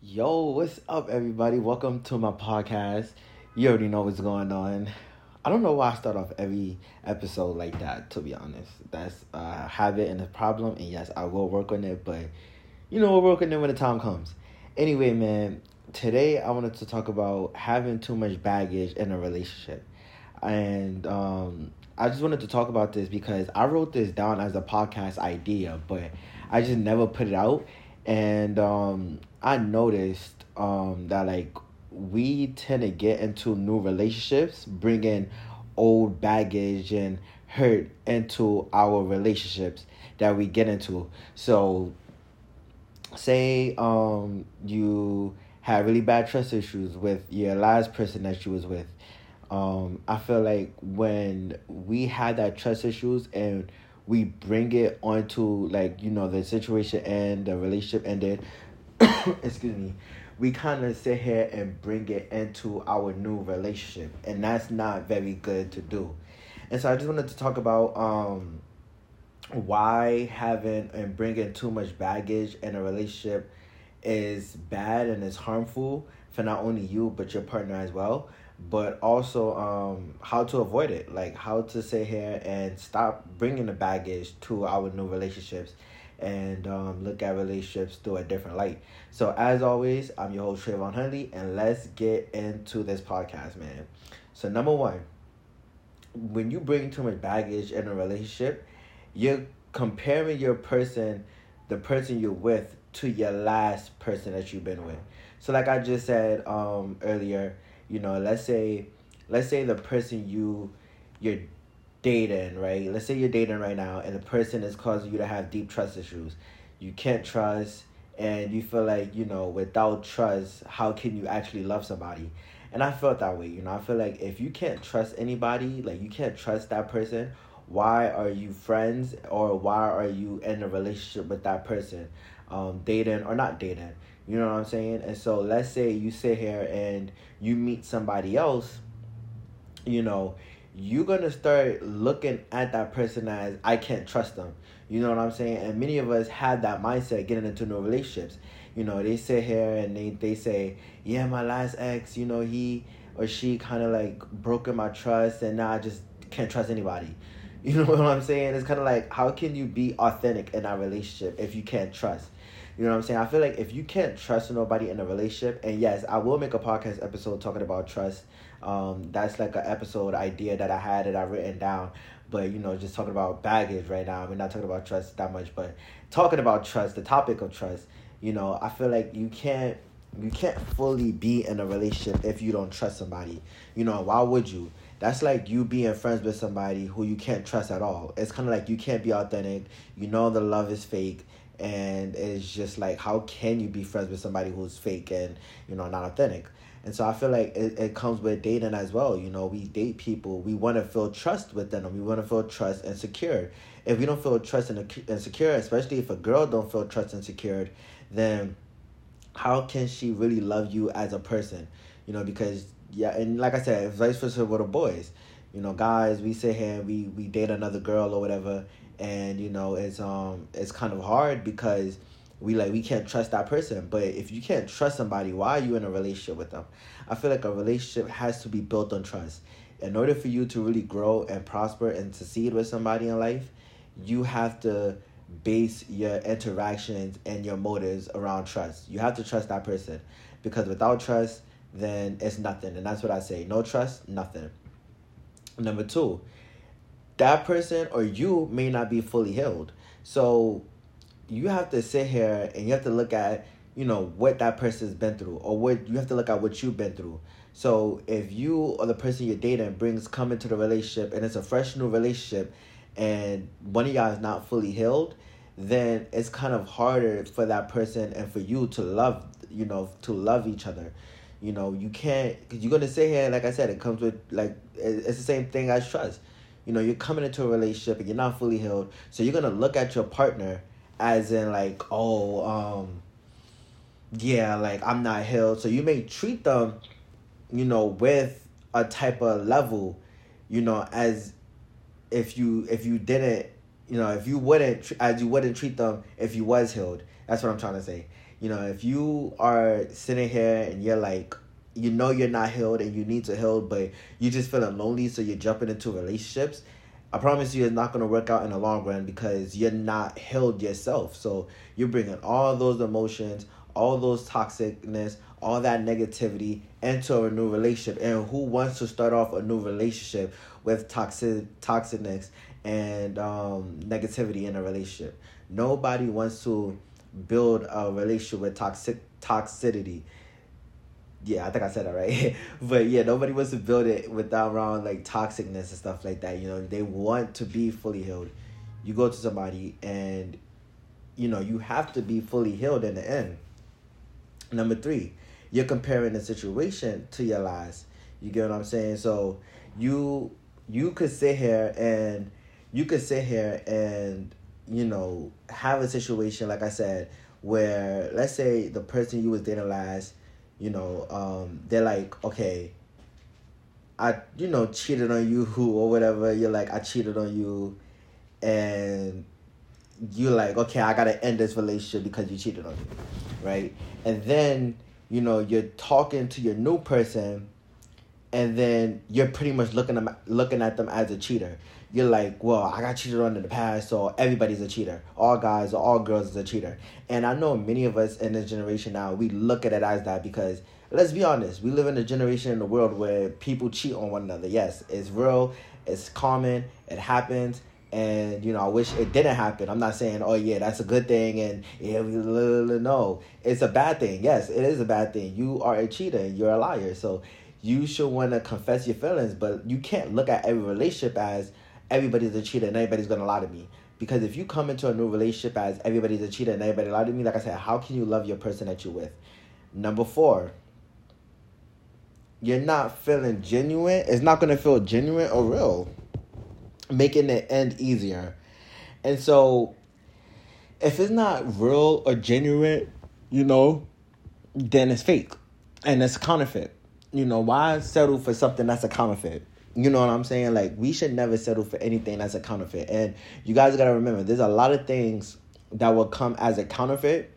Yo, what's up, everybody? Welcome to my podcast. You already know what's going on. I don't know why I start off every episode like that, to be honest. That's a habit and a problem, and yes, I will work on it, but you know, we'll work on it when the time comes. Anyway, man, today I wanted to talk about having too much baggage in a relationship. And um, I just wanted to talk about this because I wrote this down as a podcast idea, but I just never put it out. And um, I noticed um that like we tend to get into new relationships, bringing old baggage and hurt into our relationships that we get into. So, say um you had really bad trust issues with your last person that you was with. Um, I feel like when we had that trust issues and we bring it onto like you know the situation and the relationship ended excuse me, we kind of sit here and bring it into our new relationship, and that's not very good to do. And so I just wanted to talk about um, why having and bringing too much baggage in a relationship is bad and is harmful for not only you but your partner as well but also um, how to avoid it like how to sit here and stop bringing the baggage to our new relationships and um, look at relationships through a different light. So, as always, I'm your host, Trayvon Huntley, and let's get into this podcast, man. So, number one, when you bring too much baggage in a relationship, you're comparing your person, the person you're with, to your last person that you've been with. So, like I just said um, earlier, you know, let's say, let's say the person you you're dating, right? Let's say you're dating right now and the person is causing you to have deep trust issues. You can't trust and you feel like, you know, without trust, how can you actually love somebody? And I felt that way, you know. I feel like if you can't trust anybody, like you can't trust that person, why are you friends or why are you in a relationship with that person? Um, dating or not dating. You know what I'm saying? And so let's say you sit here and you meet somebody else, you know, you're gonna start looking at that person as I can't trust them. You know what I'm saying? And many of us had that mindset getting into new relationships. You know, they sit here and they, they say, Yeah, my last ex, you know, he or she kinda like broken my trust and now I just can't trust anybody. You know what I'm saying? It's kinda like how can you be authentic in that relationship if you can't trust? You know what I'm saying? I feel like if you can't trust nobody in a relationship, and yes, I will make a podcast episode talking about trust. Um, that's like an episode idea that I had that I written down. But you know, just talking about baggage right now. We're not talking about trust that much, but talking about trust, the topic of trust. You know, I feel like you can't you can't fully be in a relationship if you don't trust somebody. You know, why would you? That's like you being friends with somebody who you can't trust at all. It's kind of like you can't be authentic. You know the love is fake and it's just like how can you be friends with somebody who's fake and you know not authentic? And so i feel like it, it comes with dating as well you know we date people we want to feel trust with them we want to feel trust and secure. If we don't feel trust and, secure especially if a girl don't feel trust and secured then how can she really love you as a person? You know because yeah and like i said vice versa with the boys you know guys we sit here and we we date another girl or whatever. And you know it's um it's kind of hard because we like we can't trust that person. But if you can't trust somebody why are you in a relationship with them? I feel like a relationship has to be built on trust. In order for you to really grow and prosper and succeed with somebody in life you have to base your interactions and your motives around trust. You have to trust that person because without trust then it's nothing. And that's what i say no trust nothing number two that person or you may not be fully healed. So you have to sit here and you have to look at, you know, what that person's been through or what you have to look at what you've been through. So if you or the person you're dating brings come into the relationship and it's a fresh new relationship and one of y'all is not fully healed, then it's kind of harder for that person and for you to love, you know, to love each other. You know, you can't, because you're to sit here, like I said, it comes with, like, it's the same thing as trust you know, you're coming into a relationship and you're not fully healed. So you're gonna look at your partner as in like, oh, um, yeah, like I'm not healed. So you may treat them, you know, with a type of level, you know, as if you if you didn't, you know, if you wouldn't as you wouldn't treat them if you was healed. That's what I'm trying to say. You know, if you are sitting here and you're like, you know you're not healed and you need to heal, but you're just feeling lonely, so you're jumping into relationships. I promise you, it's not going to work out in the long run because you're not healed yourself. So you're bringing all those emotions, all those toxicness, all that negativity into a new relationship. And who wants to start off a new relationship with toxic toxicness and um, negativity in a relationship? Nobody wants to build a relationship with toxic toxicity yeah, I think I said that right. but yeah, nobody wants to build it without around like toxicness and stuff like that. You know, they want to be fully healed. You go to somebody and you know, you have to be fully healed in the end. Number three, you're comparing the situation to your lives. You get what I'm saying? So you you could sit here and you could sit here and you know have a situation like I said where let's say the person you was dating last you know, um, they're like, okay, I, you know, cheated on you who or whatever. You're like, I cheated on you, and you're like, okay, I gotta end this relationship because you cheated on me, right? And then, you know, you're talking to your new person, and then you're pretty much looking them looking at them as a cheater you're like, well, I got cheated on in the past, so everybody's a cheater. All guys or all girls is a cheater. And I know many of us in this generation now, we look at it as that because let's be honest, we live in a generation in the world where people cheat on one another. Yes, it's real, it's common, it happens. And you know, I wish it didn't happen. I'm not saying, oh yeah, that's a good thing, and yeah, no, it's a bad thing. Yes, it is a bad thing. You are a cheater. You're a liar. So you should want to confess your feelings, but you can't look at every relationship as everybody's a cheater and everybody's gonna lie to me. Because if you come into a new relationship as everybody's a cheater and everybody lie to me, like I said, how can you love your person that you're with? Number four, you're not feeling genuine. It's not gonna feel genuine or real, making the end easier. And so, if it's not real or genuine, you know, then it's fake and it's counterfeit. You know, why settle for something that's a counterfeit? You know what I'm saying? Like we should never settle for anything that's a counterfeit. And you guys gotta remember, there's a lot of things that will come as a counterfeit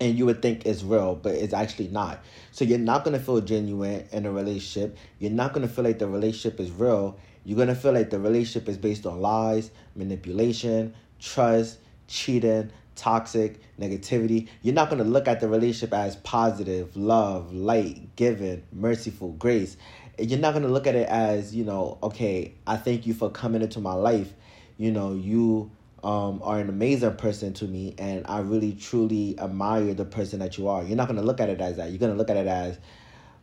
and you would think it's real, but it's actually not. So you're not gonna feel genuine in a relationship. You're not gonna feel like the relationship is real. You're gonna feel like the relationship is based on lies, manipulation, trust, cheating, toxic, negativity. You're not gonna look at the relationship as positive, love, light, giving, merciful, grace you're not gonna look at it as you know okay i thank you for coming into my life. You know you um, are an amazing person to me and i really truly admire the person that you are. You're not gonna look at it as that. You're gonna look at it as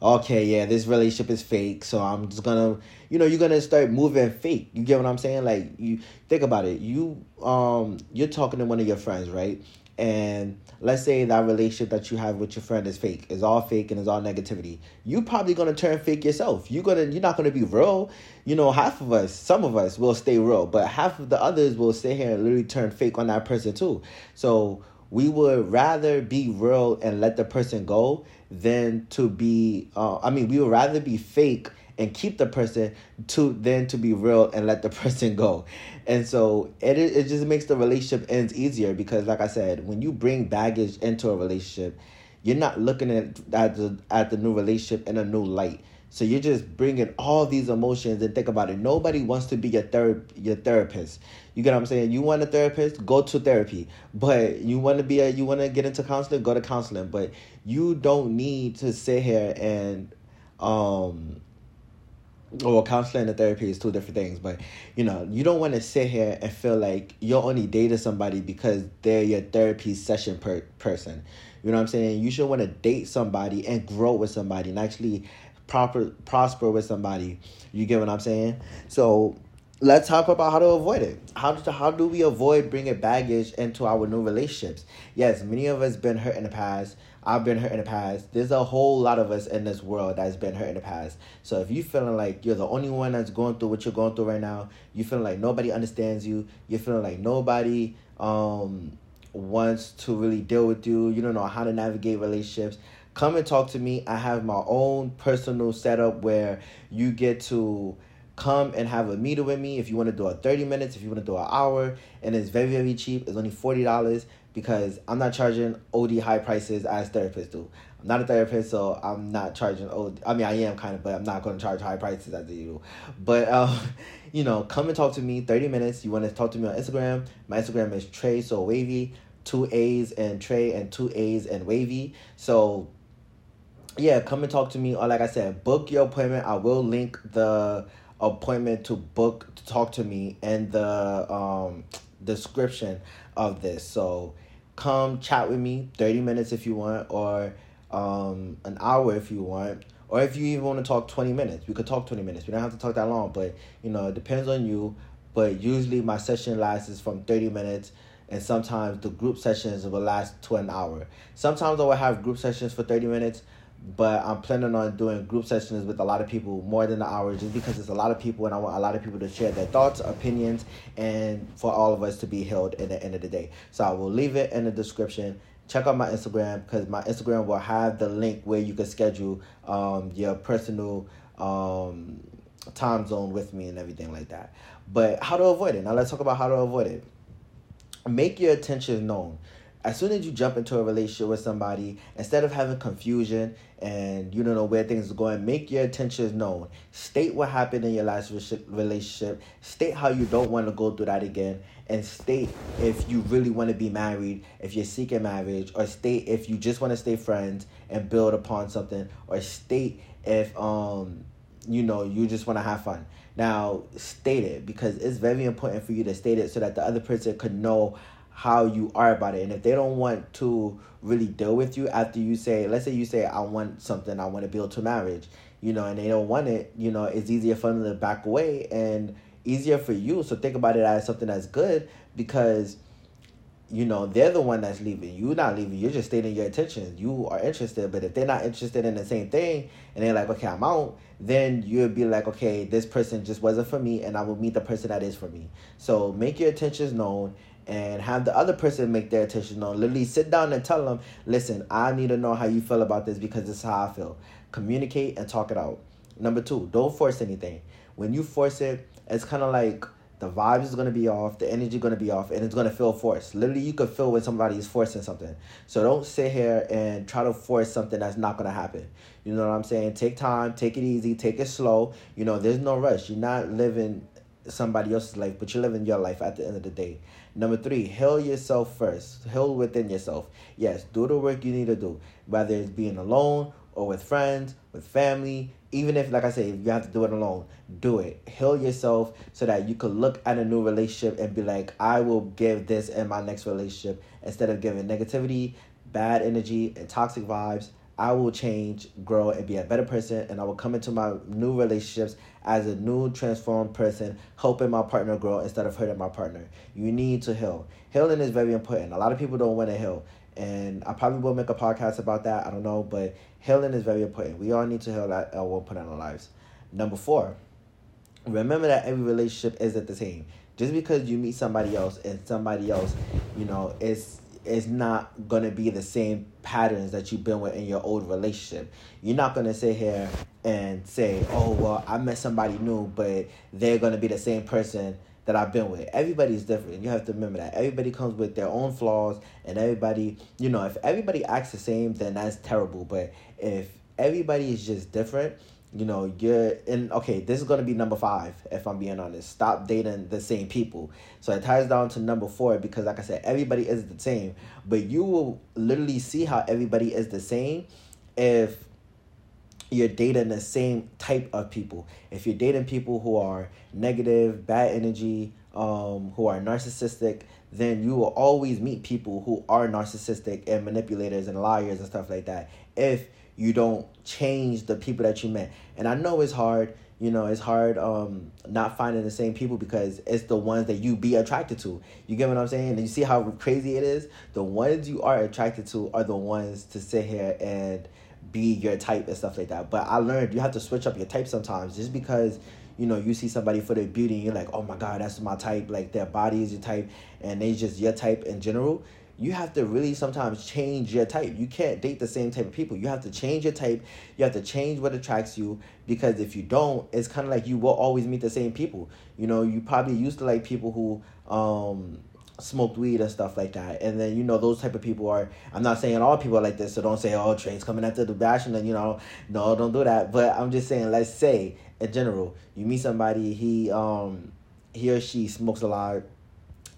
okay yeah this relationship is fake so i'm just gonna you know you're gonna start moving fake. You get what i'm saying? Like you think about it. You um you're talking to one of your friends right and let's say that relationship that you have with your friend is fake is all fake and is all negativity. You probably gonna turn fake yourself. You're gonna you're not gonna be real. You know half of us some of us will stay real but half of the others will stay here and literally turn fake on that person too. So we would rather be real and let the person go than to be uh, i mean we would rather be fake and keep the person to then to be real and let the person go. And so it it just makes the relationship ends easier because like I said, when you bring baggage into a relationship, you're not looking at at the at the new relationship in a new light. So you're just bringing all these emotions and think about it. Nobody wants to be your ther- your therapist. You get what I'm saying? You want a therapist, go to therapy. But you want to be a you want to get into counseling, go to counseling. But you don't need to sit here and um well counseling and therapy is two different things but you know you don't want to sit here and feel like you're only dating somebody because they're your therapy session per person. You know what i'm saying? You should want to date somebody and grow with somebody and actually proper prosper with somebody. You get what i'm saying? So let's talk about how to avoid it. How do, how do we avoid bringing baggage into our new relationships? Yes many of us been hurt in the past I've been hurt in the past. There's a whole lot of us in this world that's been hurt in the past. So if you feeling like you're the only one that's going through what you're going through right now, you feeling like nobody understands you, you're feeling like nobody um wants to really deal with you, you don't know how to navigate relationships, come and talk to me. I have my own personal setup where you get to come and have a meeting with me if you want to do a 30 minutes if you want to do an hour and it's very very cheap it's only $40 because I'm not charging OD high prices as therapists do. I'm not a therapist, so I'm not charging OD. I mean, I am kind of, but I'm not going to charge high prices as they do. But, um, you know, come and talk to me 30 minutes. You want to talk to me on Instagram? My Instagram is Trey So Wavy, two A's and Trey, and two A's and Wavy. So, yeah, come and talk to me. Or, like I said, book your appointment. I will link the appointment to book to talk to me and the um, description of this. So, come chat with me 30 minutes if you want or um, an hour if you want or if you even want to talk 20 minutes. We could talk 20 minutes. We don't have to talk that long but you know it depends on you. But usually my session lasts from 30 minutes and sometimes the group sessions will last to an hour. Sometimes i will have group sessions for 30 minutes but I'm planning on doing group sessions with a lot of people more than an hour just because it's a lot of people and I want a lot of people to share their thoughts, opinions, and for all of us to be held at the end of the day. So I will leave it in the description. Check out my Instagram because my Instagram will have the link where you can schedule um, your personal um, time zone with me and everything like that. But how to avoid it. Now let's talk about how to avoid it. Make your attention known as soon as you jump into a relationship with somebody, instead of having confusion and you don't know where things are going, make your intentions known. State what happened in your last relationship. State how you don't want to go through that again. And state if you really want to be married, if you're seeking marriage, or state if you just want to stay friends and build upon something, or state if um you know you just want to have fun. Now, state it because it's very important for you to state it so that the other person could know how you are about it. And if they don't want to really deal with you after you say, let's say you say, I want something, I want to build to marriage, you know, and they don't want it, you know, it's easier for them to back away and easier for you. So think about it as something that's good because you know they're the one that's leaving. You're not leaving. You're just stating your intentions. You are interested. But if they're not interested in the same thing and they're like okay i'm out then you'll be like okay this person just wasn't for me and i will meet the person that is for me. So make your intentions known and have the other person make their attention known. Literally sit down and tell them, listen, I need to know how you feel about this because this is how I feel. Communicate and talk it out. Number two, don't force anything. When you force it, it's kind of like the vibes is gonna be off, the energy gonna be off, and it's gonna feel forced. Literally, you could feel when somebody is forcing something. So don't sit here and try to force something that's not gonna happen. You know what I'm saying? Take time, take it easy, take it slow. You know, there's no rush. You're not living somebody else's life, but you're living your life at the end of the day. Number three, heal yourself first. Heal within yourself. Yes, do the work you need to do, whether it's being alone or with friends, with family. Even if, like I say, if you have to do it alone, do it. Heal yourself so that you can look at a new relationship and be like, I will give this in my next relationship instead of giving negativity, bad energy, and toxic vibes. I will change, grow, and be a better person, and I will come into my new relationships as a new transformed person, helping my partner grow instead of hurting my partner. You need to heal. Healing is very important. A lot of people don't want to heal. And I probably will make a podcast about that. I don't know. But healing is very important. We all need to heal at, at one point in our lives. Number four, remember that every relationship isn't the same. Just because you meet somebody else and somebody else, you know, is is not gonna be the same patterns that you've been with in your old relationship. You're not gonna sit here and say, "Oh, well, I met somebody new, but they're gonna be the same person that I've been with." Everybody's different. You have to remember that everybody comes with their own flaws, and everybody, you know, if everybody acts the same, then that's terrible. But if everybody is just different, you know you're in okay this is going to be number five if i'm being honest. Stop dating the same people. So it ties down to number four because like i said everybody is the same. But you will literally see how everybody is the same if you're dating the same type of people. If you're dating people who are negative bad energy um, who are narcissistic then you will always meet people who are narcissistic and manipulators and liars and stuff like that. If you don't change the people that you met. And I know it's hard, you know, it's hard um not finding the same people because it's the ones that you be attracted to. You get what I'm saying? And you see how crazy it is? The ones you are attracted to are the ones to sit here and be your type and stuff like that. But I learned you have to switch up your type sometimes just because you know, you see somebody for their beauty and you're like, oh my God, that's my type. Like their body is your type and they just your type in general you have to really sometimes change your type. You can't date the same type of people. You have to change your type. You have to change what attracts you because if you don't, it's kind of like you will always meet the same people. You know, you probably used to like people who um smoked weed and stuff like that. And then you know those type of people are. I'm not saying all people are like this, so don't say oh Trey's coming after the bash and then you know no don't do that. But I'm just saying let's say in general you meet somebody he um he or she smokes a lot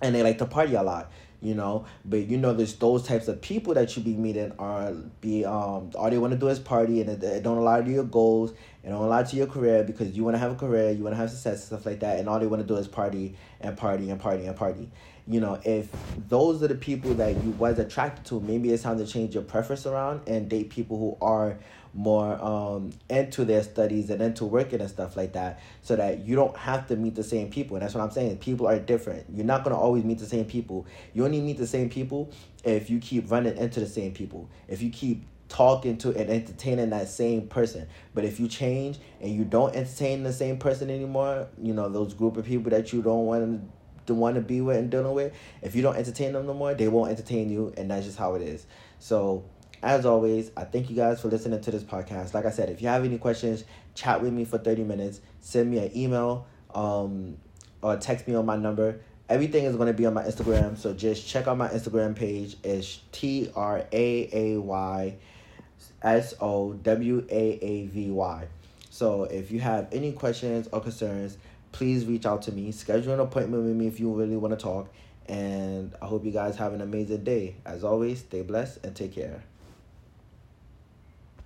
and they like to party a lot you know? But you know there's those types of people that you be meeting are be um all they want to do is party and it, don't allow to your goals and don't allow to your career because you want to have a career you want to have success stuff like that and all they want to do is party and party and party and party you know if those are the people that you was attracted to maybe it's time to change your preference around and date people who are more um, into their studies and into working and stuff like that so that you don't have to meet the same people. And that's what i'm saying. People are different. You're not going to always meet the same people. You only meet the same people if you keep running into the same people. If you keep talking to and entertaining that same person. But if you change and you don't entertain the same person anymore you know those group of people that you don't want to want to be with and dealing with if you don't entertain them no more they won't entertain you and that's just how it is so as always, I thank you guys for listening to this podcast. Like I said, if you have any questions, chat with me for 30 minutes. Send me an email um, or text me on my number. Everything is going to be on my Instagram. So just check out my Instagram page. It's T R A A Y S O W A A V Y. So if you have any questions or concerns, please reach out to me. Schedule an appointment with me if you really want to talk. And I hope you guys have an amazing day. As always, stay blessed and take care.